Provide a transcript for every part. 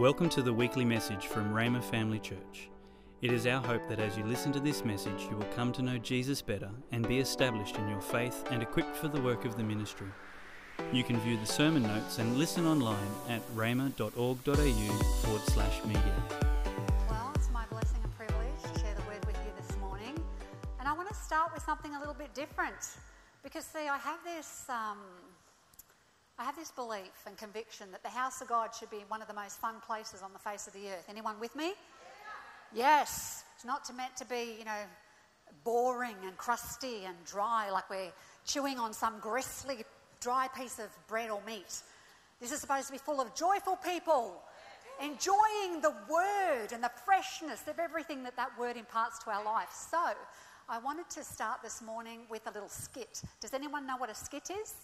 Welcome to the weekly message from Rhema Family Church. It is our hope that as you listen to this message, you will come to know Jesus better and be established in your faith and equipped for the work of the ministry. You can view the sermon notes and listen online at rhema.org.au forward slash media. Well, it's my blessing and privilege to share the word with you this morning. And I want to start with something a little bit different. Because, see, I have this. Um, I have this belief and conviction that the house of God should be one of the most fun places on the face of the earth. Anyone with me? Yes. It's not meant to be, you know, boring and crusty and dry like we're chewing on some gristly, dry piece of bread or meat. This is supposed to be full of joyful people enjoying the word and the freshness of everything that that word imparts to our life. So, I wanted to start this morning with a little skit. Does anyone know what a skit is?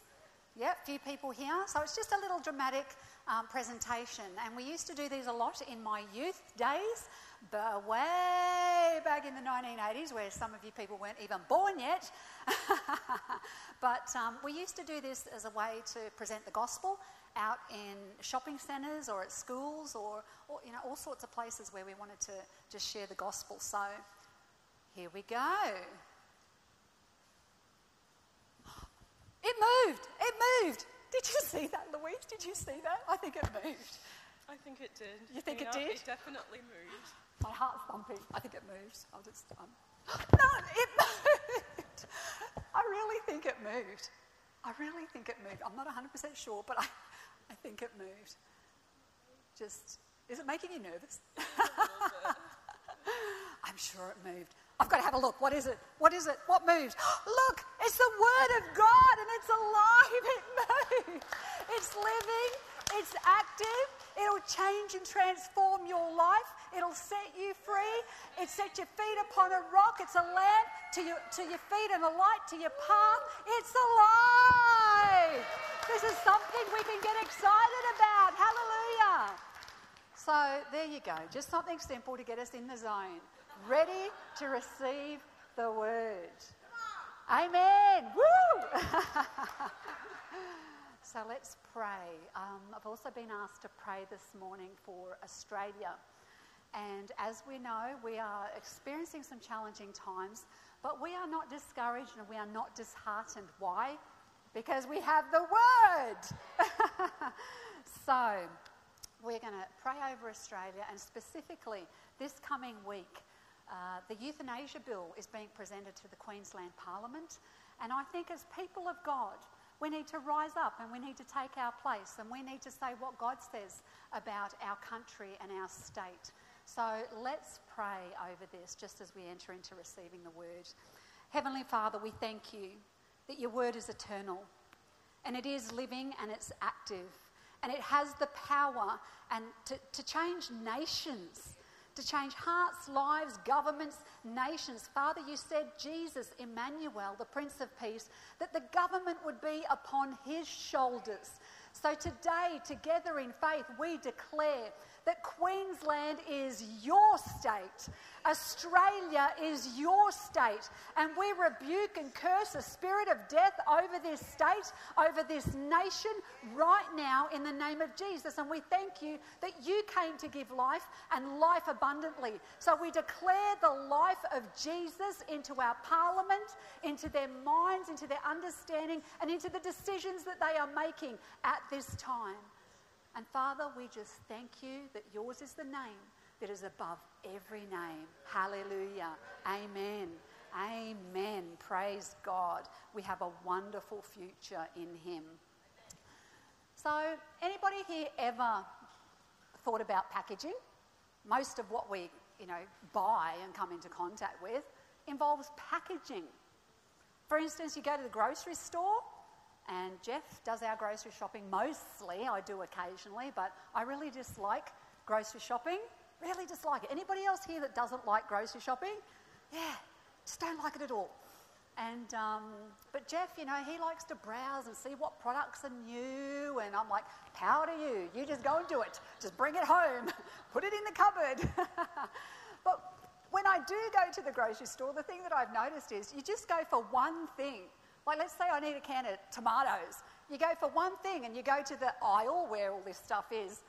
A few people here. So it's just a little dramatic um, presentation. And we used to do these a lot in my youth days, but way back in the 1980s, where some of you people weren't even born yet. but um, we used to do this as a way to present the gospel out in shopping centres or at schools or, or, you know all sorts of places where we wanted to just share the gospel. So here we go. It moved. It moved. Did you see that, Louise? Did you see that? I think it moved. I think it did. You think yeah, it did? It definitely moved. My heart's thumping. I think it moved. I'll just. Um... No, it moved. I really think it moved. I really think it moved. I'm not 100% sure, but I, I think it moved. Just, is it making you nervous? I'm sure it moved. I've got to have a look. What is it? What is it? What moves? Look, it's the Word of God and it's alive. It moves. It's living. It's active. It'll change and transform your life. It'll set you free. It sets your feet upon a rock. It's a lamp to your, to your feet and a light to your path. It's alive. This is something we can get excited about. Hallelujah. So there you go. Just something simple to get us in the zone ready to receive the word. Amen. Woo! so let's pray. Um, I've also been asked to pray this morning for Australia. And as we know, we are experiencing some challenging times, but we are not discouraged and we are not disheartened. Why? Because we have the Word. so we're going to pray over Australia and specifically this coming week. Uh, the euthanasia bill is being presented to the Queensland Parliament, and I think as people of God, we need to rise up and we need to take our place and we need to say what God says about our country and our state. So let's pray over this just as we enter into receiving the word. Heavenly Father, we thank you that your word is eternal and it is living and it's active and it has the power and to, to change nations to change hearts, lives, governments, nations. Father, you said Jesus, Emmanuel, the Prince of Peace, that the government would be upon his shoulders. So today, together in faith, we declare that Queensland is your state, Australia is your state, and we rebuke and curse a spirit of death over this state, over this nation, right now in the name of Jesus. And we thank you that you came to give life and life abundantly. So we declare the life of Jesus into our parliament, into their minds, into their understanding, and into the decisions that they are making at this time. And Father, we just thank you that yours is the name that is above every name. Hallelujah. Amen. Amen. Praise God. We have a wonderful future in Him. So, anybody here ever thought about packaging? Most of what we, you know, buy and come into contact with involves packaging. For instance, you go to the grocery store, and Jeff does our grocery shopping mostly. I do occasionally, but I really dislike grocery shopping. Really dislike it. Anybody else here that doesn't like grocery shopping? Yeah, just don't like it at all. And um, but Jeff, you know, he likes to browse and see what products are new. And I'm like, power to you. You just go and do it. Just bring it home. Put it in the cupboard. but when I do go to the grocery store, the thing that I've noticed is you just go for one thing. Like, let's say I need a can of tomatoes. You go for one thing and you go to the aisle where all this stuff is,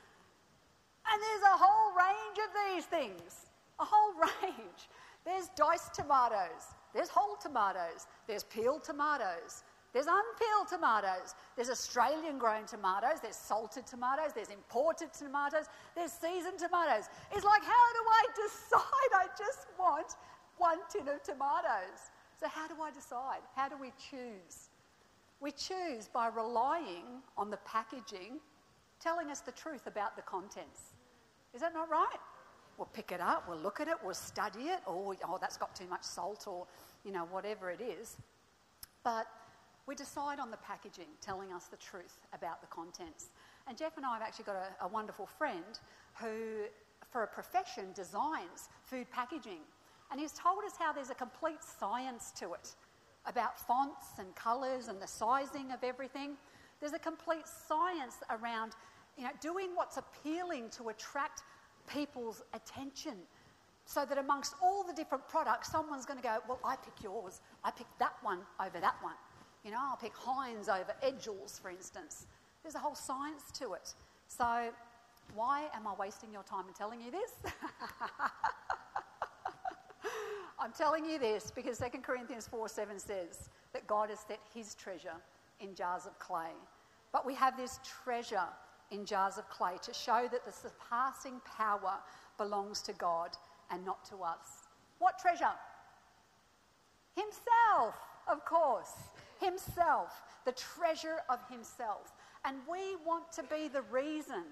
and there's a whole range of these things, a whole range. There's diced tomatoes, there's whole tomatoes, there's peeled tomatoes, there's unpeeled tomatoes, there's Australian grown tomatoes, there's salted tomatoes, there's imported tomatoes, there's seasoned tomatoes. It's like, how do I decide? I just want one tin of tomatoes. So, how do I decide? How do we choose? We choose by relying on the packaging telling us the truth about the contents. Is that not right? We'll pick it up, we'll look at it, we'll study it, or, oh, that's got too much salt, or, you know, whatever it is. But we decide on the packaging telling us the truth about the contents. And Jeff and I have actually got a, a wonderful friend who, for a profession, designs food packaging. And he's told us how there's a complete science to it about fonts and colours and the sizing of everything. There's a complete science around you know, doing what's appealing to attract people's attention so that amongst all the different products, someone's going to go, Well, I pick yours. I pick that one over that one. You know, I'll pick Heinz over Edgell's, for instance. There's a whole science to it. So, why am I wasting your time in telling you this? I'm telling you this because 2 Corinthians 4 7 says that God has set his treasure in jars of clay. But we have this treasure in jars of clay to show that the surpassing power belongs to God and not to us. What treasure? Himself, of course. Himself, the treasure of Himself. And we want to be the reason.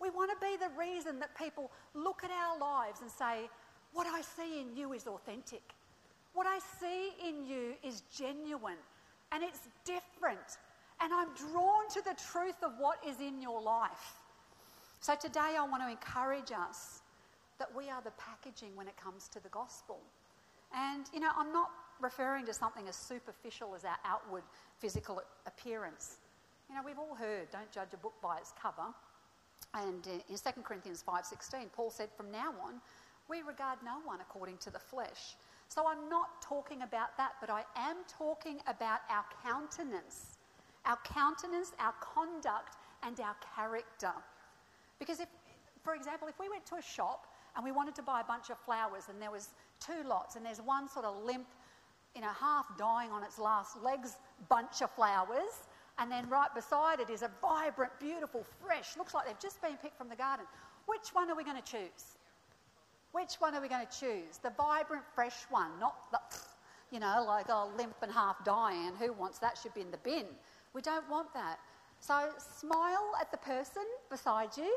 We want to be the reason that people look at our lives and say, What I see in you is authentic. What I see in you is genuine and it's different. And I'm drawn to the truth of what is in your life. So today I want to encourage us that we are the packaging when it comes to the gospel. And, you know, I'm not referring to something as superficial as our outward physical appearance. You know, we've all heard, don't judge a book by its cover. And in 2 Corinthians 5:16, Paul said, "From now on, we regard no one according to the flesh." So I'm not talking about that, but I am talking about our countenance, our countenance, our conduct, and our character. Because if, for example, if we went to a shop and we wanted to buy a bunch of flowers and there was two lots and there's one sort of limp, you know, half dying on its last legs bunch of flowers, and then right beside it is a vibrant, beautiful, fresh, looks like they've just been picked from the garden. Which one are we going to choose? Which one are we going to choose? The vibrant, fresh one, not the, you know, like oh, limp and half dying. Who wants that? Should be in the bin. We don't want that. So smile at the person beside you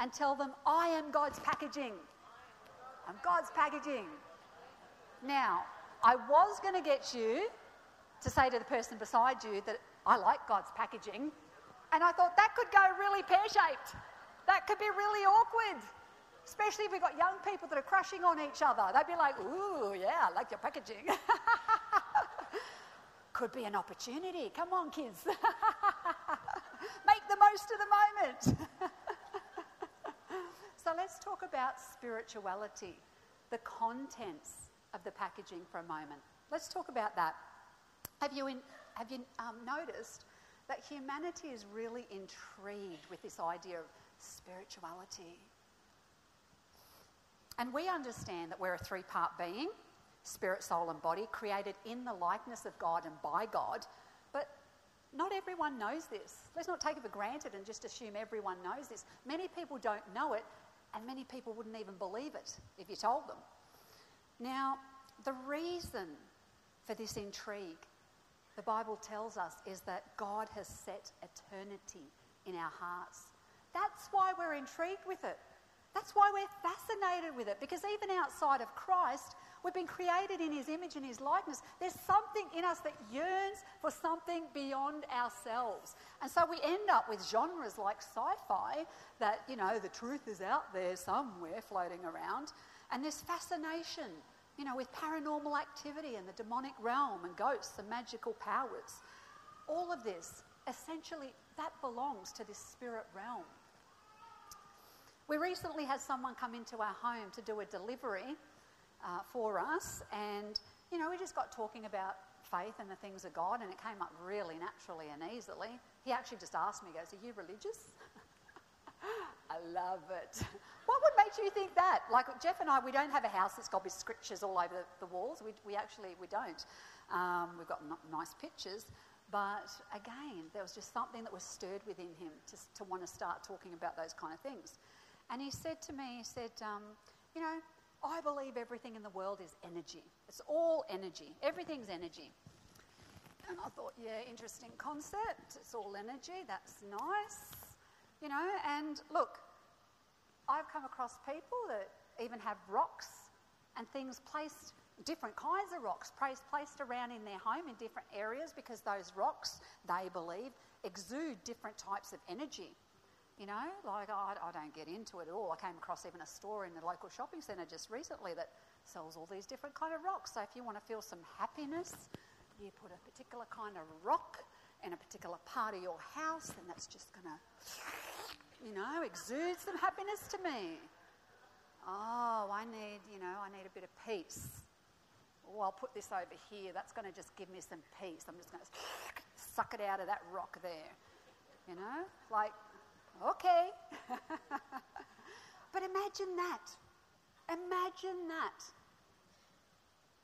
and tell them, I am God's packaging. I'm God's packaging. Now, I was going to get you to say to the person beside you that I like God's packaging. And I thought that could go really pear shaped. That could be really awkward. Especially if we've got young people that are crushing on each other. They'd be like, ooh, yeah, I like your packaging. Could be an opportunity. Come on, kids. Make the most of the moment. so let's talk about spirituality, the contents of the packaging for a moment. Let's talk about that. Have you, in, have you um, noticed that humanity is really intrigued with this idea of spirituality? And we understand that we're a three part being spirit, soul, and body, created in the likeness of God and by God. But not everyone knows this. Let's not take it for granted and just assume everyone knows this. Many people don't know it, and many people wouldn't even believe it if you told them. Now, the reason for this intrigue, the Bible tells us, is that God has set eternity in our hearts. That's why we're intrigued with it. That's why we're fascinated with it, because even outside of Christ, we've been created in His image and His likeness. There's something in us that yearns for something beyond ourselves. And so we end up with genres like sci fi that, you know, the truth is out there somewhere floating around, and this fascination, you know, with paranormal activity and the demonic realm and ghosts and magical powers. All of this, essentially, that belongs to this spirit realm. We recently had someone come into our home to do a delivery uh, for us, and you know, we just got talking about faith and the things of God, and it came up really naturally and easily. He actually just asked me, he goes, Are you religious? I love it. What would make you think that? Like Jeff and I, we don't have a house that's got with scriptures all over the walls. We, we actually, we don't. Um, we've got n- nice pictures. But again, there was just something that was stirred within him to, to want to start talking about those kind of things. And he said to me, he said, um, you know, I believe everything in the world is energy. It's all energy. Everything's energy. And I thought, yeah, interesting concept. It's all energy. That's nice. You know, and look, I've come across people that even have rocks and things placed, different kinds of rocks placed, placed around in their home in different areas because those rocks, they believe, exude different types of energy. You know, like I, I don't get into it at all. I came across even a store in the local shopping centre just recently that sells all these different kind of rocks. So if you want to feel some happiness, you put a particular kind of rock in a particular part of your house, and that's just going to, you know, exude some happiness to me. Oh, I need, you know, I need a bit of peace. Oh, I'll put this over here. That's going to just give me some peace. I'm just going to suck it out of that rock there. You know, like Okay. but imagine that. Imagine that.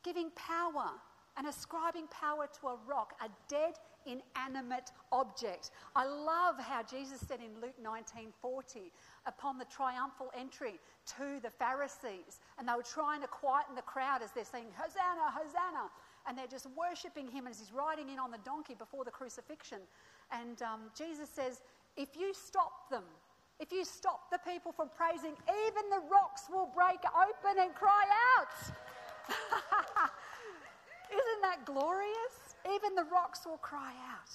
Giving power and ascribing power to a rock, a dead, inanimate object. I love how Jesus said in Luke 19:40, upon the triumphal entry to the Pharisees, and they were trying to quieten the crowd as they're saying, Hosanna, Hosanna, and they're just worshipping him as he's riding in on the donkey before the crucifixion. And um, Jesus says, if you stop them, if you stop the people from praising, even the rocks will break open and cry out. Isn't that glorious? Even the rocks will cry out.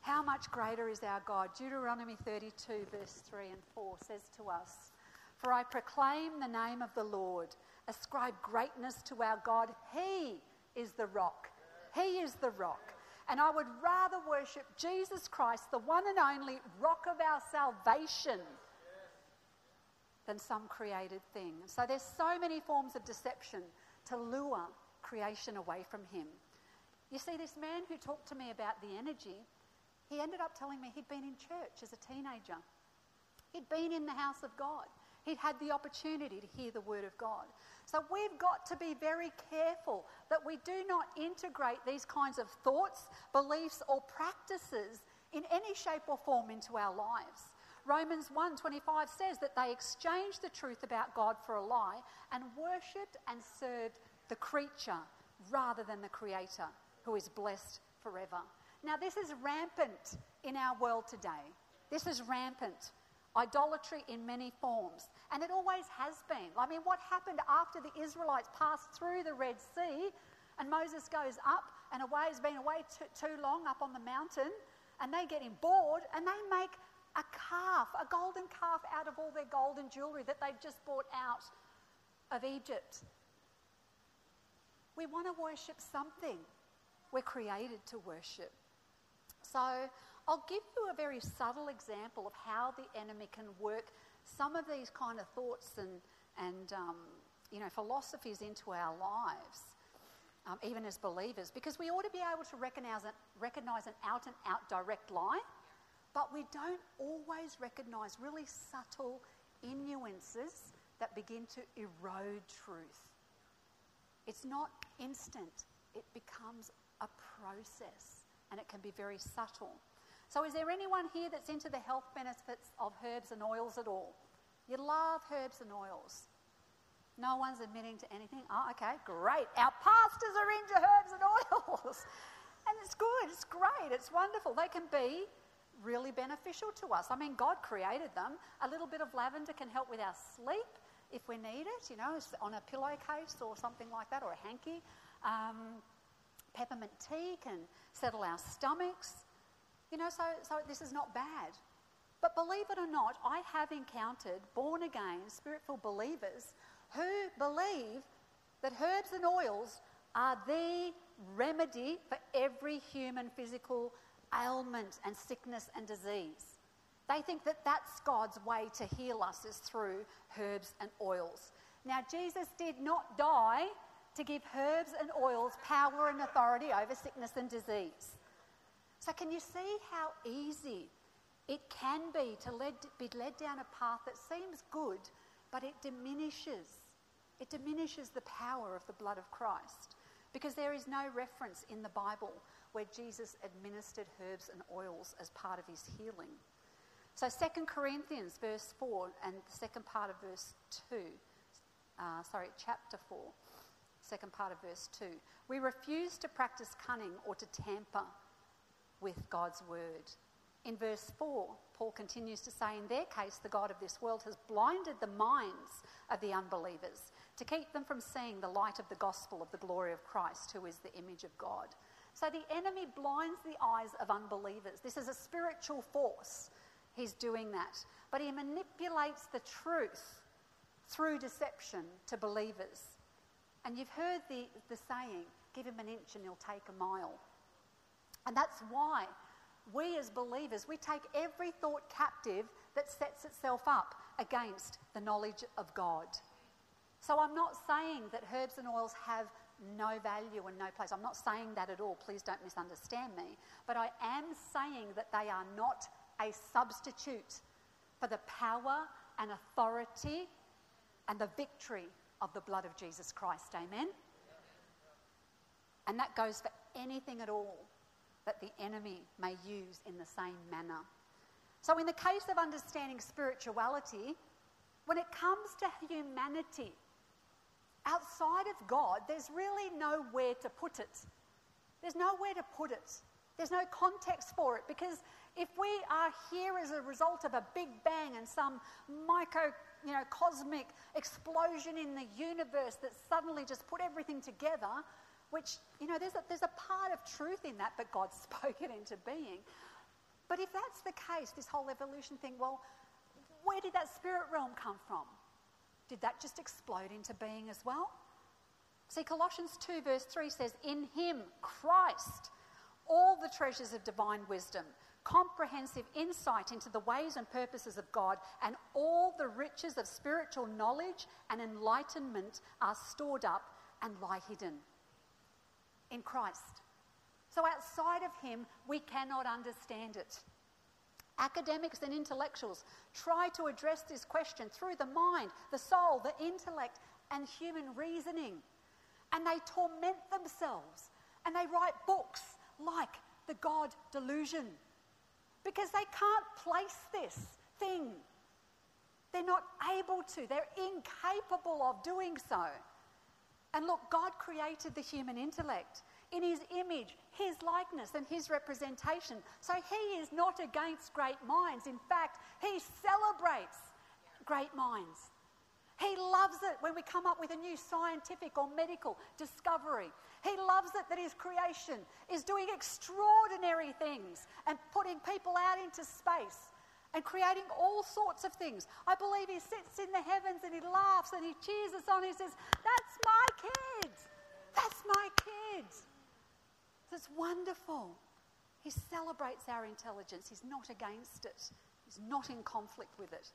How much greater is our God? Deuteronomy 32, verse 3 and 4 says to us, For I proclaim the name of the Lord, ascribe greatness to our God. He is the rock. He is the rock. And I would rather worship Jesus Christ, the one and only rock of our salvation, than some created thing. So there's so many forms of deception to lure creation away from Him. You see, this man who talked to me about the energy, he ended up telling me he'd been in church as a teenager. He'd been in the house of God. He'd had the opportunity to hear the word of God. So we've got to be very careful that we do not integrate these kinds of thoughts, beliefs, or practices in any shape or form into our lives. Romans 1:25 says that they exchanged the truth about God for a lie and worshipped and served the creature rather than the creator who is blessed forever. Now this is rampant in our world today. This is rampant idolatry in many forms. And it always has been. I mean, what happened after the Israelites passed through the Red Sea and Moses goes up and away, has been away too, too long up on the mountain, and they get him bored and they make a calf, a golden calf out of all their golden jewelry that they've just brought out of Egypt. We want to worship something. We're created to worship. So I'll give you a very subtle example of how the enemy can work some of these kind of thoughts and, and um, you know, philosophies into our lives, um, even as believers, because we ought to be able to recognize, recognize an out and out direct lie, but we don't always recognize really subtle innuances that begin to erode truth. It's not instant, it becomes a process and it can be very subtle. So, is there anyone here that's into the health benefits of herbs and oils at all? You love herbs and oils. No one's admitting to anything. Oh, okay, great. Our pastors are into herbs and oils. and it's good, it's great, it's wonderful. They can be really beneficial to us. I mean, God created them. A little bit of lavender can help with our sleep if we need it, you know, on a pillowcase or something like that, or a hanky. Um, peppermint tea can settle our stomachs. You know, so, so this is not bad. But believe it or not, I have encountered born again, spirit filled believers who believe that herbs and oils are the remedy for every human physical ailment and sickness and disease. They think that that's God's way to heal us is through herbs and oils. Now, Jesus did not die to give herbs and oils power and authority over sickness and disease. So, can you see how easy it can be to be led down a path that seems good but it diminishes. It diminishes the power of the blood of Christ because there is no reference in the Bible where Jesus administered herbs and oils as part of his healing. So 2 Corinthians verse 4 and the second part of verse 2, uh, sorry, chapter 4, second part of verse 2. We refuse to practice cunning or to tamper with God's word. In verse 4, Paul continues to say, In their case, the God of this world has blinded the minds of the unbelievers to keep them from seeing the light of the gospel of the glory of Christ, who is the image of God. So the enemy blinds the eyes of unbelievers. This is a spiritual force. He's doing that. But he manipulates the truth through deception to believers. And you've heard the, the saying, give him an inch and he'll take a mile. And that's why we as believers, we take every thought captive that sets itself up against the knowledge of God. So I'm not saying that herbs and oils have no value and no place. I'm not saying that at all. Please don't misunderstand me. But I am saying that they are not a substitute for the power and authority and the victory of the blood of Jesus Christ. Amen? And that goes for anything at all that the enemy may use in the same manner. So, in the case of understanding spirituality, when it comes to humanity, outside of God, there's really nowhere to put it. There's nowhere to put it. There's no context for it because if we are here as a result of a big bang and some micro, you know, cosmic explosion in the universe that suddenly just put everything together, which, you know, there's a, there's a part of truth in that, but God spoke it into being. But if that's the case, this whole evolution thing, well, where did that spirit realm come from? Did that just explode into being as well? See, Colossians 2, verse 3 says, In him, Christ, all the treasures of divine wisdom, comprehensive insight into the ways and purposes of God, and all the riches of spiritual knowledge and enlightenment are stored up and lie hidden in Christ. So outside of him, we cannot understand it. Academics and intellectuals try to address this question through the mind, the soul, the intellect, and human reasoning. And they torment themselves and they write books like The God Delusion because they can't place this thing. They're not able to, they're incapable of doing so. And look, God created the human intellect in his image, his likeness, and his representation. So he is not against great minds. In fact, he celebrates great minds. He loves it when we come up with a new scientific or medical discovery. He loves it that his creation is doing extraordinary things and putting people out into space and creating all sorts of things. I believe he sits in the heavens and he laughs and he cheers us on. He says, That's my kids. That's my kids. That's wonderful. He celebrates our intelligence. He's not against it, he's not in conflict with it.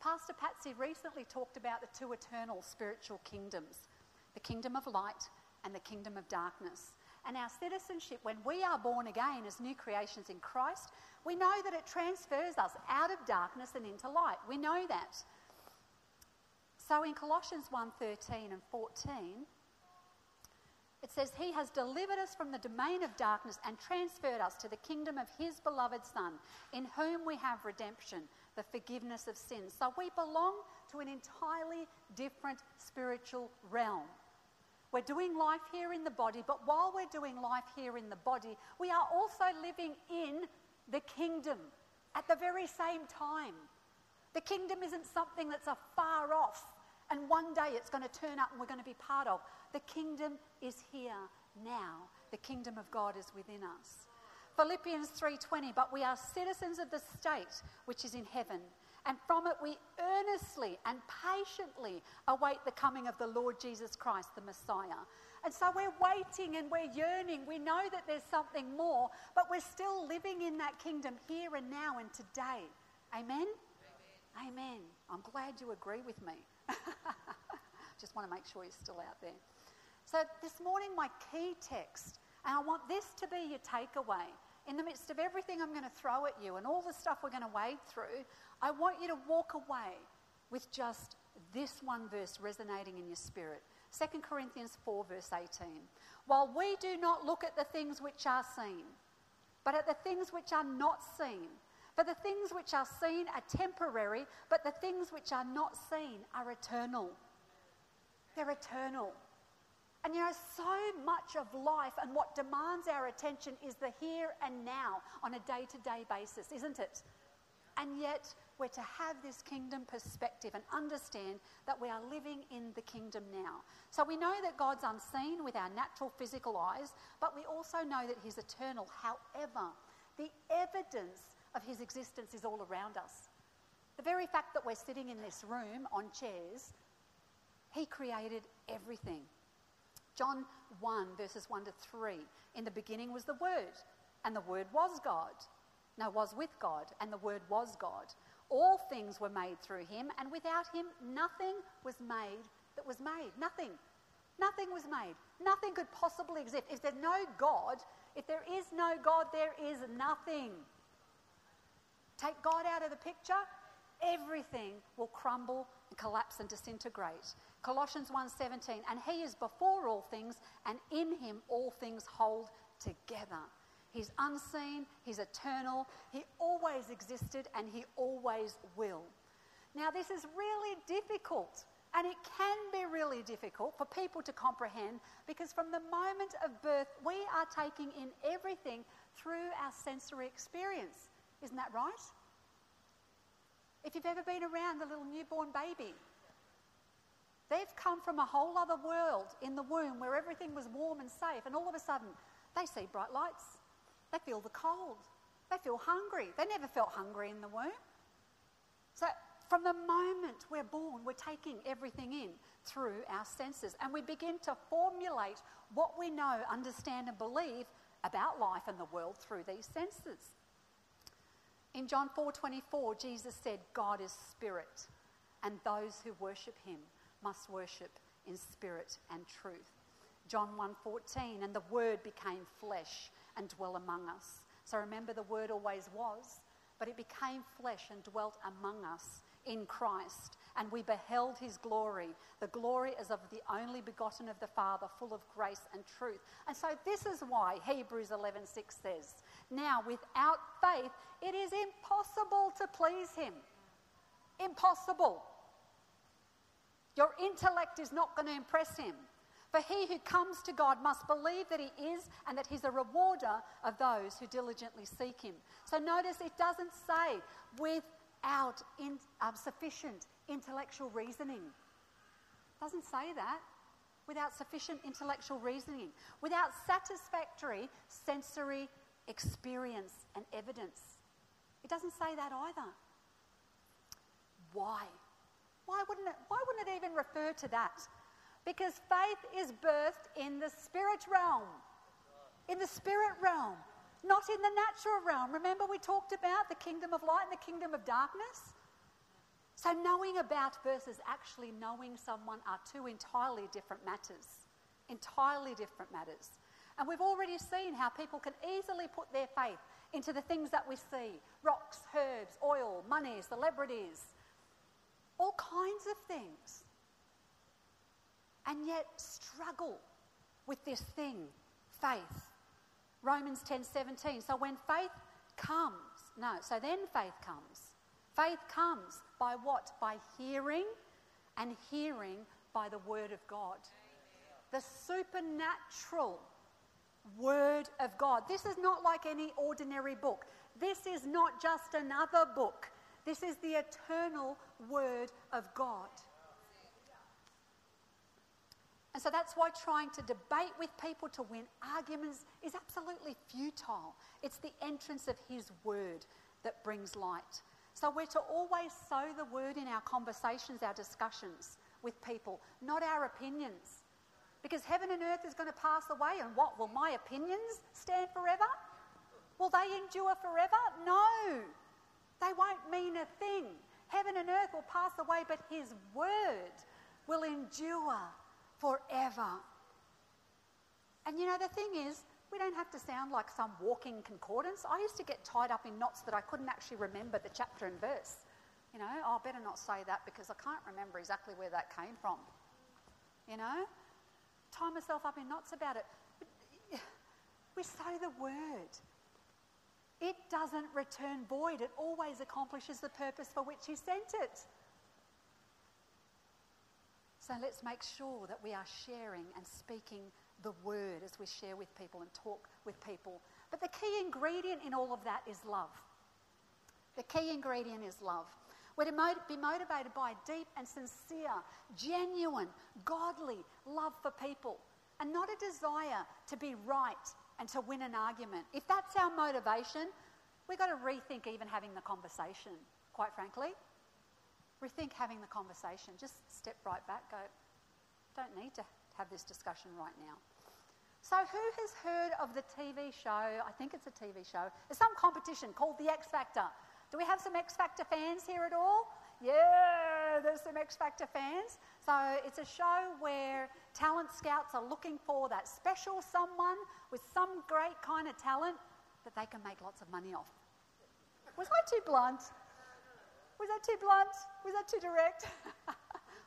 Pastor Patsy recently talked about the two eternal spiritual kingdoms the kingdom of light and the kingdom of darkness. And our citizenship, when we are born again as new creations in Christ, we know that it transfers us out of darkness and into light. We know that. So in Colossians 1:13 and 14, it says, He has delivered us from the domain of darkness and transferred us to the kingdom of His beloved Son, in whom we have redemption, the forgiveness of sins. So we belong to an entirely different spiritual realm. We're doing life here in the body, but while we're doing life here in the body, we are also living in the kingdom at the very same time. The kingdom isn't something that's afar off and one day it's going to turn up and we're going to be part of. The kingdom is here now. The kingdom of God is within us. Philippians 3:20 but we are citizens of the state which is in heaven and from it we earnestly and patiently await the coming of the Lord Jesus Christ the Messiah. And so we're waiting and we're yearning. We know that there's something more, but we're still living in that kingdom here and now and today. Amen? Amen. Amen. I'm glad you agree with me. Just want to make sure you're still out there. So, this morning, my key text, and I want this to be your takeaway. In the midst of everything I'm going to throw at you and all the stuff we're going to wade through, I want you to walk away with just this one verse resonating in your spirit. 2 Corinthians 4, verse 18. While we do not look at the things which are seen, but at the things which are not seen. For the things which are seen are temporary, but the things which are not seen are eternal. They're eternal. And you know, so much of life and what demands our attention is the here and now on a day to day basis, isn't it? And yet, we're to have this kingdom perspective and understand that we are living in the kingdom now. So we know that God's unseen with our natural physical eyes, but we also know that He's eternal. However, the evidence of His existence is all around us. The very fact that we're sitting in this room on chairs, He created everything. John 1, verses 1 to 3. In the beginning was the Word, and the Word was God. No, was with God, and the Word was God. All things were made through him, and without him, nothing was made that was made. Nothing. Nothing was made. Nothing could possibly exist. If there's no God, if there is no God, there is nothing. Take God out of the picture, everything will crumble and collapse and disintegrate. Colossians 1:17 and he is before all things and in him all things hold together. He's unseen, He's eternal, He always existed, and He always will. Now, this is really difficult, and it can be really difficult for people to comprehend because from the moment of birth, we are taking in everything through our sensory experience. Isn't that right? If you've ever been around a little newborn baby, they've come from a whole other world in the womb where everything was warm and safe, and all of a sudden, they see bright lights, they feel the cold. They feel hungry. They never felt hungry in the womb. So, from the moment we're born, we're taking everything in through our senses and we begin to formulate what we know, understand, and believe about life and the world through these senses. In John 4:24, Jesus said, "God is spirit, and those who worship him must worship in spirit and truth." John 1:14, and the word became flesh and dwell among us. So remember, the Word always was, but it became flesh and dwelt among us in Christ. And we beheld his glory, the glory as of the only begotten of the Father, full of grace and truth. And so this is why Hebrews 11:6 says, "Now without faith it is impossible to please him." Impossible. Your intellect is not going to impress him. For he who comes to God must believe that he is and that he's a rewarder of those who diligently seek him. So notice it doesn't say without in, um, sufficient intellectual reasoning. It doesn't say that. Without sufficient intellectual reasoning, without satisfactory sensory experience and evidence. It doesn't say that either. Why? Why wouldn't it, why wouldn't it even refer to that? Because faith is birthed in the spirit realm. In the spirit realm, not in the natural realm. Remember, we talked about the kingdom of light and the kingdom of darkness? So, knowing about versus actually knowing someone are two entirely different matters. Entirely different matters. And we've already seen how people can easily put their faith into the things that we see rocks, herbs, oil, money, celebrities, all kinds of things and yet struggle with this thing, faith. Romans 10 17. So when faith comes, no, so then faith comes. Faith comes by what? By hearing, and hearing by the word of God. The supernatural word of God. This is not like any ordinary book. This is not just another book. This is the eternal word of God. And so that's why trying to debate with people to win arguments is absolutely futile. It's the entrance of His word that brings light. So we're to always sow the word in our conversations, our discussions with people, not our opinions. Because heaven and earth is going to pass away, and what? Will my opinions stand forever? Will they endure forever? No. They won't mean a thing. Heaven and earth will pass away, but His word will endure forever. And you know, the thing is, we don't have to sound like some walking concordance. I used to get tied up in knots that I couldn't actually remember the chapter and verse. You know, oh, I better not say that because I can't remember exactly where that came from. You know, tie myself up in knots about it. We say the word. It doesn't return void, it always accomplishes the purpose for which He sent it. So let's make sure that we are sharing and speaking the word as we share with people and talk with people. But the key ingredient in all of that is love. The key ingredient is love. We're to be motivated by a deep and sincere, genuine, godly love for people, and not a desire to be right and to win an argument. If that's our motivation, we've got to rethink even having the conversation, quite frankly. Rethink having the conversation. Just step right back, go, don't need to have this discussion right now. So, who has heard of the TV show? I think it's a TV show. There's some competition called The X Factor. Do we have some X Factor fans here at all? Yeah, there's some X Factor fans. So it's a show where talent scouts are looking for that special someone with some great kind of talent that they can make lots of money off. Was I too blunt? Was that too blunt? Was that too direct?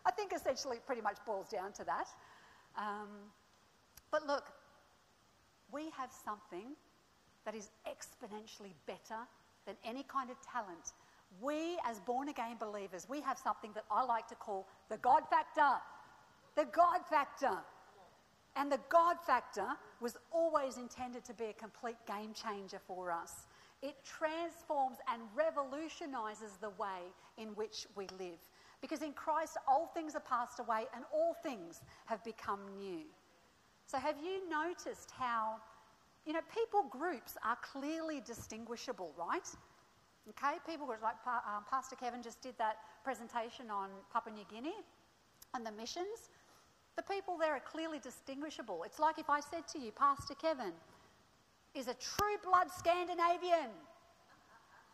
I think essentially it pretty much boils down to that. Um, but look, we have something that is exponentially better than any kind of talent. We, as born again believers, we have something that I like to call the God factor. The God factor. And the God factor was always intended to be a complete game changer for us. It transforms and revolutionizes the way in which we live. Because in Christ, old things are passed away and all things have become new. So, have you noticed how you know, people groups are clearly distinguishable, right? Okay, people groups like um, Pastor Kevin just did that presentation on Papua New Guinea and the missions. The people there are clearly distinguishable. It's like if I said to you, Pastor Kevin is a true blood Scandinavian.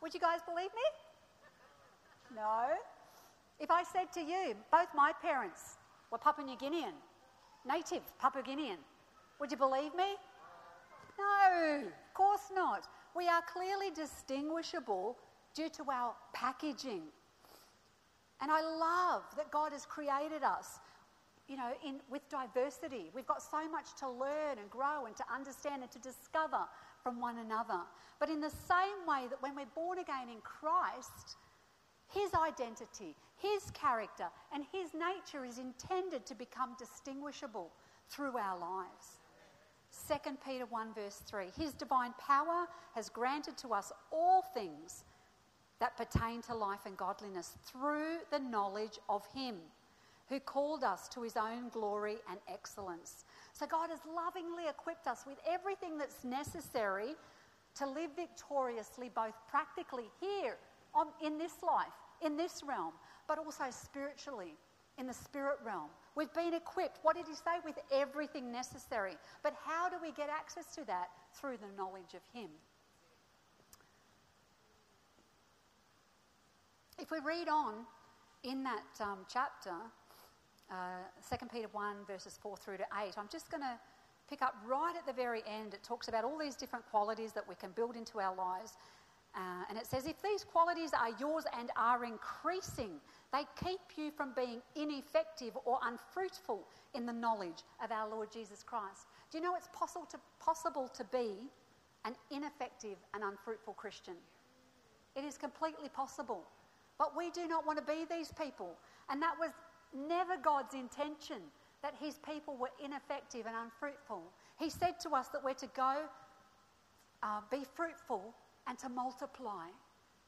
Would you guys believe me? No. If I said to you, both my parents were Papua New Guinean, native Papua Guinean, would you believe me? No, of course not. We are clearly distinguishable due to our packaging. And I love that God has created us, you know, in, with diversity. We've got so much to learn and grow and to understand and to discover from one another. But in the same way that when we're born again in Christ, his identity, his character, and his nature is intended to become distinguishable through our lives. 2 Peter 1, verse 3 His divine power has granted to us all things that pertain to life and godliness through the knowledge of Him who called us to His own glory and excellence. So, God has lovingly equipped us with everything that's necessary to live victoriously, both practically here on, in this life, in this realm, but also spiritually in the spirit realm. We've been equipped, what did he say? With everything necessary. But how do we get access to that? Through the knowledge of him. If we read on in that um, chapter, uh, 2 Peter 1, verses 4 through to 8, I'm just going to pick up right at the very end. It talks about all these different qualities that we can build into our lives. Uh, and it says, if these qualities are yours and are increasing, they keep you from being ineffective or unfruitful in the knowledge of our Lord Jesus Christ. Do you know it's possible to, possible to be an ineffective and unfruitful Christian? It is completely possible. But we do not want to be these people. And that was never God's intention that his people were ineffective and unfruitful. He said to us that we're to go, uh, be fruitful, and to multiply.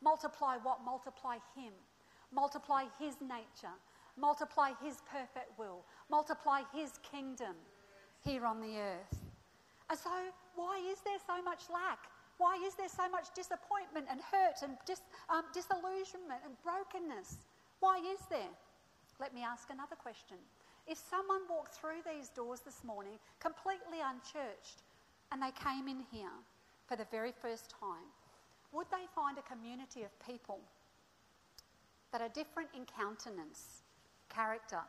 Multiply what? Multiply him multiply His nature, multiply His perfect will, multiply His kingdom here on the earth. And so, why is there so much lack? Why is there so much disappointment and hurt and dis, um, disillusionment and brokenness? Why is there? Let me ask another question. If someone walked through these doors this morning completely unchurched and they came in here for the very first time, would they find a community of people that are different in countenance, character,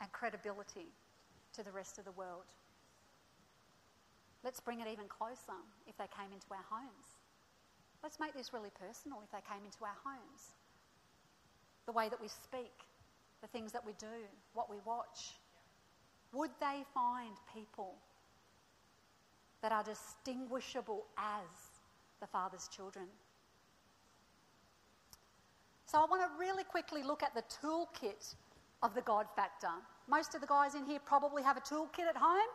and credibility to the rest of the world. Let's bring it even closer if they came into our homes. Let's make this really personal if they came into our homes. the way that we speak, the things that we do, what we watch? Would they find people that are distinguishable as the Father's children? So I want to really quickly look at the toolkit of the God factor. Most of the guys in here probably have a toolkit at home.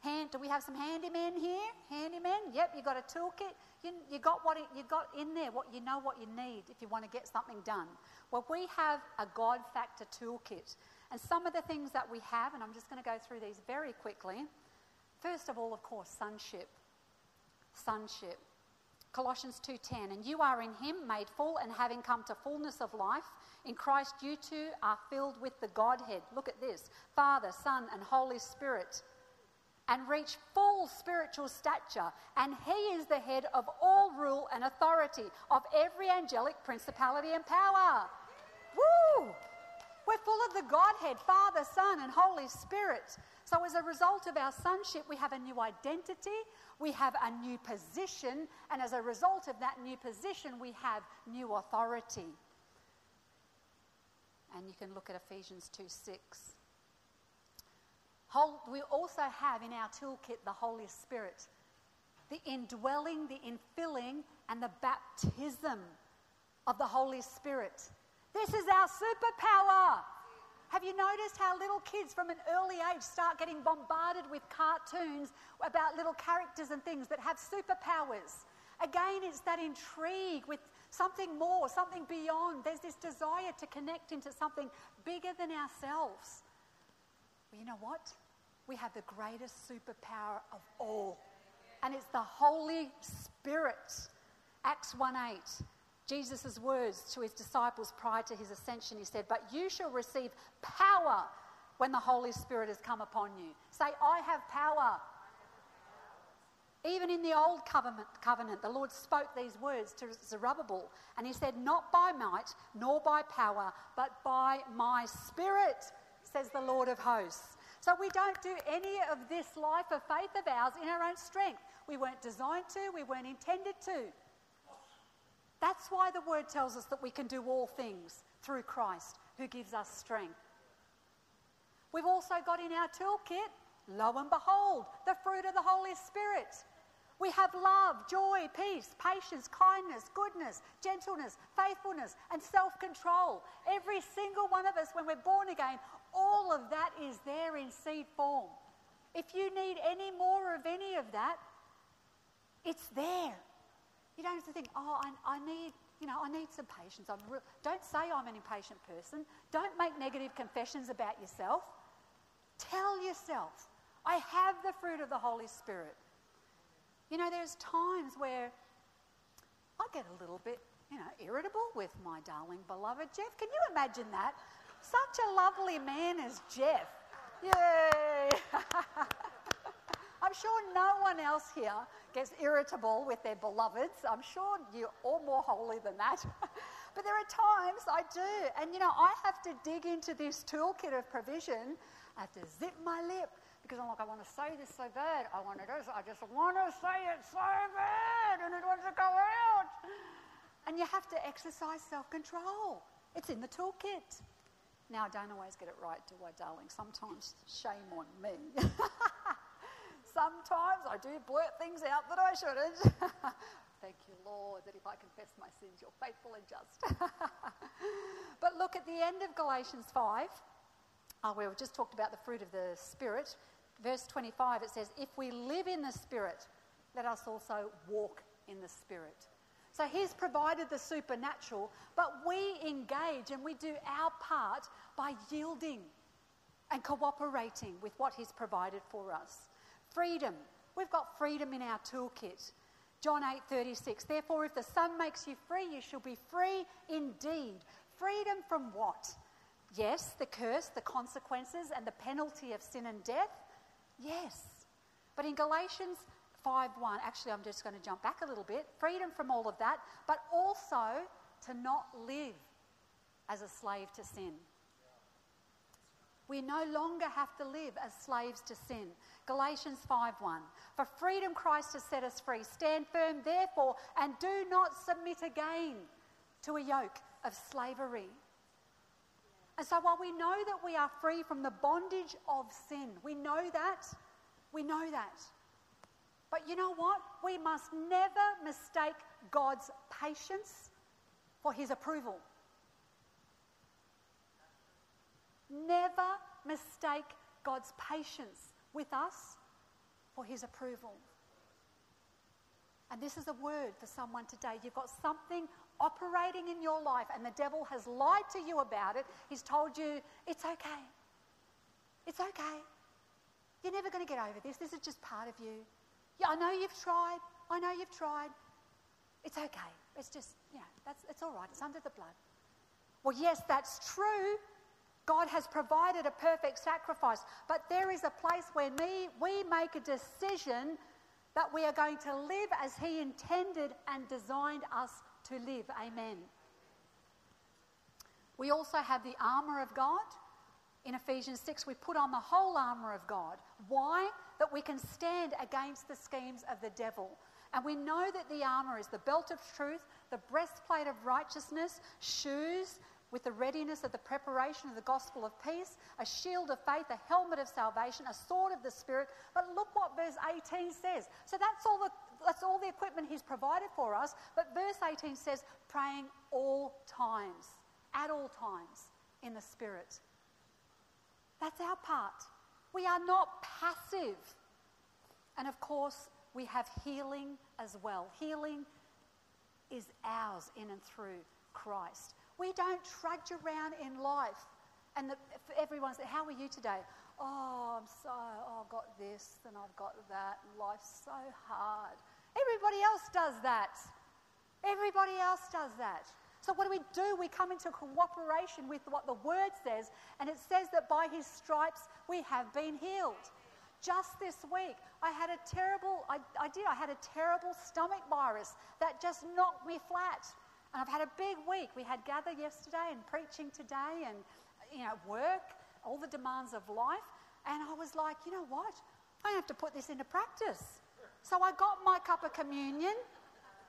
Hand, do we have some handymen here? Handymen? Yep, you got a toolkit. You, you got what you got in there. What you know what you need if you want to get something done. Well, we have a God factor toolkit, and some of the things that we have, and I'm just going to go through these very quickly. First of all, of course, sonship. Sonship. Colossians 2:10 and you are in him made full and having come to fullness of life. In Christ you too are filled with the Godhead. Look at this. Father Son and Holy Spirit. And reach full spiritual stature. And he is the head of all rule and authority of every angelic principality and power. Woo we're full of the Godhead Father Son and Holy Spirit so as a result of our sonship we have a new identity we have a new position, and as a result of that new position, we have new authority. And you can look at Ephesians 2 6. We also have in our toolkit the Holy Spirit, the indwelling, the infilling, and the baptism of the Holy Spirit. This is our superpower. Have you noticed how little kids from an early age start getting bombarded with cartoons about little characters and things that have superpowers? Again, it's that intrigue with something more, something beyond. There's this desire to connect into something bigger than ourselves. Well, you know what? We have the greatest superpower of all, and it's the Holy Spirit. Acts 1 8. Jesus' words to his disciples prior to his ascension, he said, But you shall receive power when the Holy Spirit has come upon you. Say, I have power. Even in the old covenant, covenant, the Lord spoke these words to Zerubbabel, and he said, Not by might, nor by power, but by my spirit, says the Lord of hosts. So we don't do any of this life of faith of ours in our own strength. We weren't designed to, we weren't intended to. That's why the word tells us that we can do all things through Christ who gives us strength. We've also got in our toolkit, lo and behold, the fruit of the Holy Spirit. We have love, joy, peace, patience, kindness, goodness, gentleness, faithfulness, and self control. Every single one of us, when we're born again, all of that is there in seed form. If you need any more of any of that, it's there. You don't have to think, oh, I, I need, you know, I need some patience. I'm. Don't say I'm an impatient person. Don't make negative confessions about yourself. Tell yourself, I have the fruit of the Holy Spirit. You know, there's times where I get a little bit, you know, irritable with my darling beloved Jeff. Can you imagine that? Such a lovely man as Jeff. Yay! I'm sure no one else here gets irritable with their beloveds. I'm sure you're all more holy than that. but there are times I do. And you know, I have to dig into this toolkit of provision. I have to zip my lip because I'm like, I want to say this so bad. I want to. I just want to say it so bad and it wants to go out. And you have to exercise self control. It's in the toolkit. Now, I don't always get it right, do I, darling? Sometimes shame on me. sometimes I do blurt things out that I shouldn't. Thank you, Lord, that if I confess my sins, you're faithful and just. but look at the end of Galatians 5, uh, where we've just talked about the fruit of the Spirit. Verse 25, it says, If we live in the Spirit, let us also walk in the Spirit. So He's provided the supernatural, but we engage and we do our part by yielding and cooperating with what He's provided for us. Freedom. We've got freedom in our toolkit. John 8:36. Therefore, if the Son makes you free, you shall be free indeed. Freedom from what? Yes, the curse, the consequences, and the penalty of sin and death. Yes. But in Galatians 5:1, actually, I'm just going to jump back a little bit. Freedom from all of that, but also to not live as a slave to sin. We no longer have to live as slaves to sin. Galatians 5:1. For freedom Christ has set us free. Stand firm therefore and do not submit again to a yoke of slavery. And so while we know that we are free from the bondage of sin, we know that, we know that. But you know what? We must never mistake God's patience for his approval. Never mistake God's patience with us for his approval. And this is a word for someone today. You've got something operating in your life, and the devil has lied to you about it. He's told you, it's okay. It's okay. You're never going to get over this. This is just part of you. Yeah, I know you've tried. I know you've tried. It's okay. It's just, you know, that's, it's all right. It's under the blood. Well, yes, that's true. God has provided a perfect sacrifice, but there is a place where we, we make a decision that we are going to live as He intended and designed us to live. Amen. We also have the armour of God. In Ephesians 6, we put on the whole armour of God. Why? That we can stand against the schemes of the devil. And we know that the armour is the belt of truth, the breastplate of righteousness, shoes, with the readiness of the preparation of the gospel of peace, a shield of faith, a helmet of salvation, a sword of the Spirit. But look what verse 18 says. So that's all the, that's all the equipment he's provided for us. But verse 18 says, praying all times, at all times in the Spirit. That's our part. We are not passive. And of course, we have healing as well. Healing is ours in and through Christ. We don't trudge around in life. And the, everyone How are you today? Oh, I'm so, oh, I've got this and I've got that, life's so hard. Everybody else does that. Everybody else does that. So, what do we do? We come into cooperation with what the word says, and it says that by his stripes we have been healed. Just this week, I had a terrible, I, I did, I had a terrible stomach virus that just knocked me flat. And I've had a big week. We had gather yesterday and preaching today and, you know, work, all the demands of life. And I was like, you know what? I have to put this into practice. So I got my cup of communion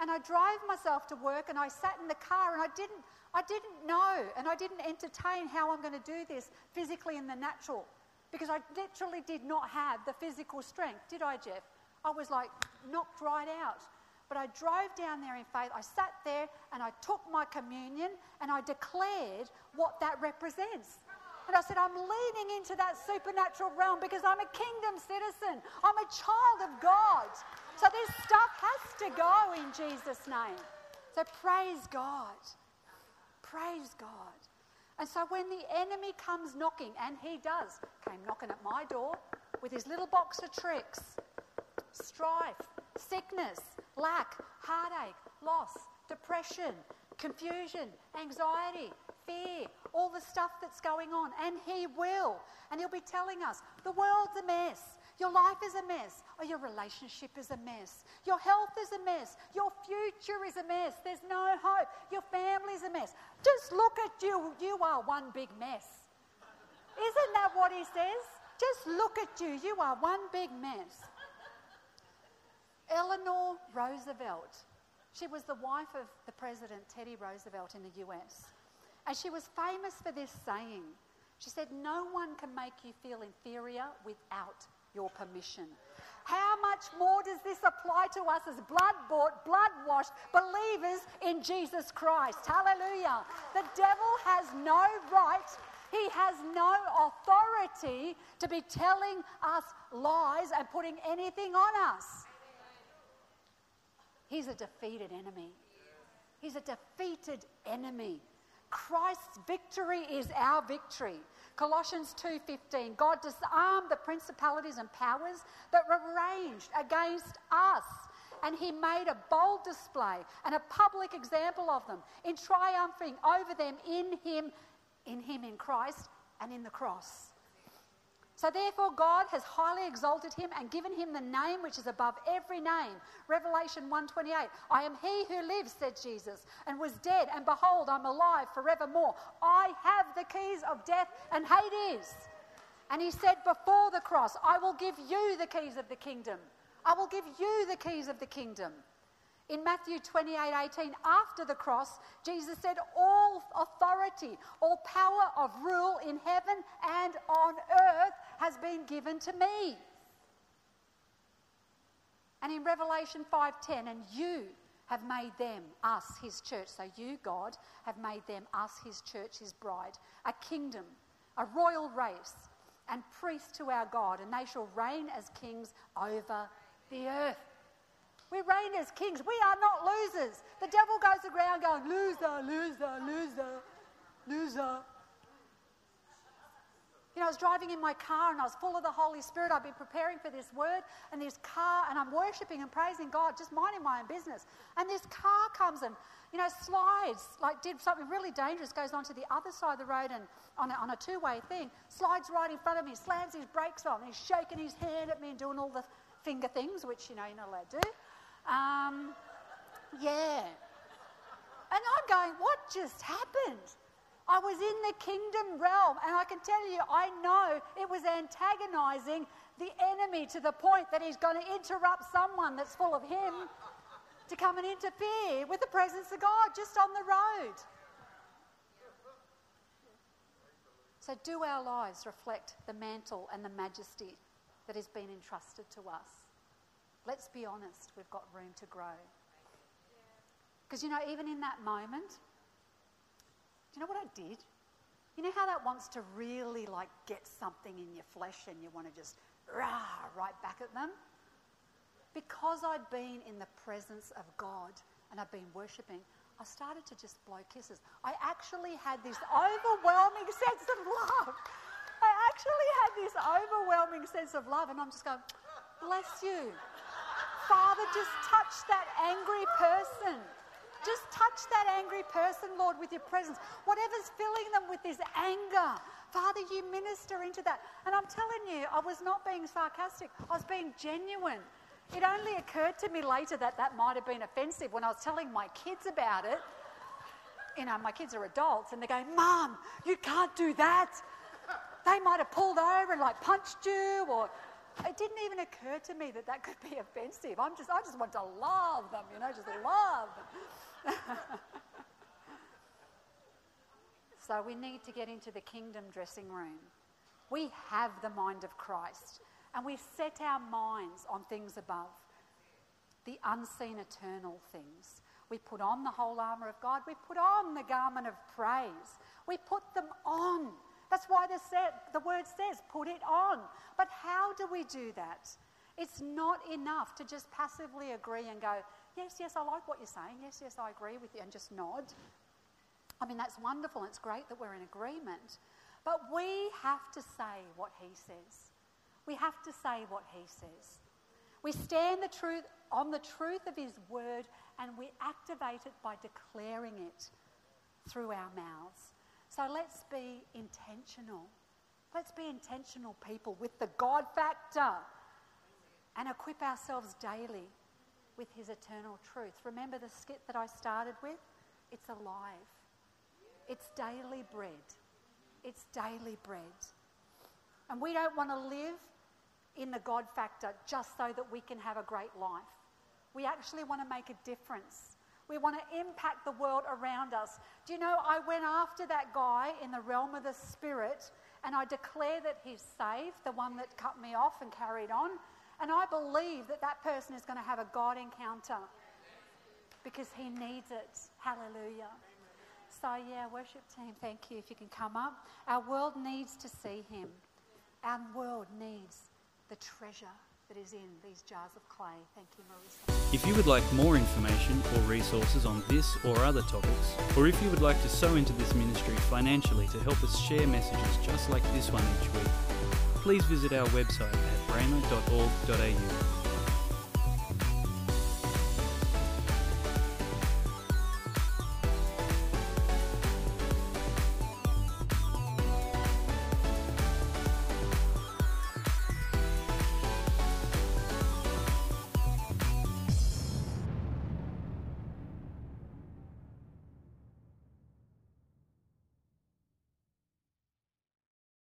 and I drove myself to work and I sat in the car and I didn't, I didn't know and I didn't entertain how I'm going to do this physically in the natural because I literally did not have the physical strength, did I, Jeff? I was like knocked right out. But I drove down there in faith. I sat there and I took my communion and I declared what that represents. And I said, I'm leaning into that supernatural realm because I'm a kingdom citizen. I'm a child of God. So this stuff has to go in Jesus' name. So praise God. Praise God. And so when the enemy comes knocking, and he does, came knocking at my door with his little box of tricks, strife, sickness, lack, heartache, loss, depression, confusion, anxiety, fear, all the stuff that's going on. And He will. And He'll be telling us the world's a mess. Your life is a mess, or your relationship is a mess. Your health is a mess. Your future is a mess. There's no hope. Your family's a mess. Just look at you. You are one big mess. Isn't that what he says? Just look at you. You are one big mess. Eleanor Roosevelt. She was the wife of the President Teddy Roosevelt in the US. And she was famous for this saying. She said, No one can make you feel inferior without your permission. How much more does this apply to us as blood bought, blood washed believers in Jesus Christ? Hallelujah. The devil has no right, he has no authority to be telling us lies and putting anything on us. He's a defeated enemy. He's a defeated enemy. Christ's victory is our victory. Colossians 2:15 God disarmed the principalities and powers that were ranged against us and he made a bold display and a public example of them in triumphing over them in him in him in Christ and in the cross. So therefore God has highly exalted him and given him the name which is above every name. Revelation 1:28. I am he who lives, said Jesus, and was dead, and behold, I'm alive forevermore. I have the keys of death and Hades. And he said before the cross, I will give you the keys of the kingdom. I will give you the keys of the kingdom. In Matthew 28 18, after the cross, Jesus said, All authority, all power of rule in heaven and on earth has been given to me. And in Revelation 5:10, and you have made them, us, his church. So you, God, have made them, us, his church, his bride, a kingdom, a royal race, and priests to our God, and they shall reign as kings over the earth. We reign as kings. We are not losers. The devil goes around going, loser, loser, loser, loser. You know, I was driving in my car and I was full of the Holy Spirit. I've been preparing for this word and this car, and I'm worshiping and praising God, just minding my own business. And this car comes and, you know, slides, like did something really dangerous, goes onto the other side of the road and on a, on a two way thing, slides right in front of me, slams his brakes on, he's shaking his hand at me and doing all the finger things, which, you know, you're not allowed to do. Um, yeah. And I'm going, what just happened? I was in the kingdom realm, and I can tell you, I know it was antagonizing the enemy to the point that he's going to interrupt someone that's full of him to come and interfere with the presence of God just on the road. So, do our lives reflect the mantle and the majesty that has been entrusted to us? Let's be honest, we've got room to grow. Because, you know, even in that moment, do you know what I did? You know how that wants to really like get something in your flesh and you want to just rah right back at them? Because I'd been in the presence of God and I'd been worshipping, I started to just blow kisses. I actually had this overwhelming sense of love. I actually had this overwhelming sense of love, and I'm just going, bless you. Father, just touch that angry person. Just touch that angry person, Lord, with your presence. Whatever's filling them with this anger, Father, you minister into that. And I'm telling you, I was not being sarcastic, I was being genuine. It only occurred to me later that that might have been offensive when I was telling my kids about it. You know, my kids are adults and they're going, Mom, you can't do that. They might have pulled over and like punched you or it didn't even occur to me that that could be offensive. I'm just, I just want to love them, you know, just love them. so we need to get into the kingdom dressing room. We have the mind of Christ and we set our minds on things above, the unseen eternal things. We put on the whole armour of God. We put on the garment of praise. We put them on. That's why the, set, the word says, put it on. But how do we do that? It's not enough to just passively agree and go, yes, yes, I like what you're saying. Yes, yes, I agree with you, and just nod. I mean, that's wonderful. It's great that we're in agreement. But we have to say what he says. We have to say what he says. We stand the truth on the truth of his word and we activate it by declaring it through our mouths. So let's be intentional. Let's be intentional people with the God factor and equip ourselves daily with his eternal truth. Remember the skit that I started with? It's alive. It's daily bread. It's daily bread. And we don't want to live in the God factor just so that we can have a great life. We actually want to make a difference. We want to impact the world around us. Do you know, I went after that guy in the realm of the spirit and I declare that he's saved, the one that cut me off and carried on. And I believe that that person is going to have a God encounter because he needs it. Hallelujah. So, yeah, worship team, thank you. If you can come up. Our world needs to see him. Our world needs the treasure that is in these jars of clay. Thank you, Marissa. If you would like more information or resources on this or other topics, or if you would like to sow into this ministry financially to help us share messages just like this one each week, please visit our website at rhema.org.au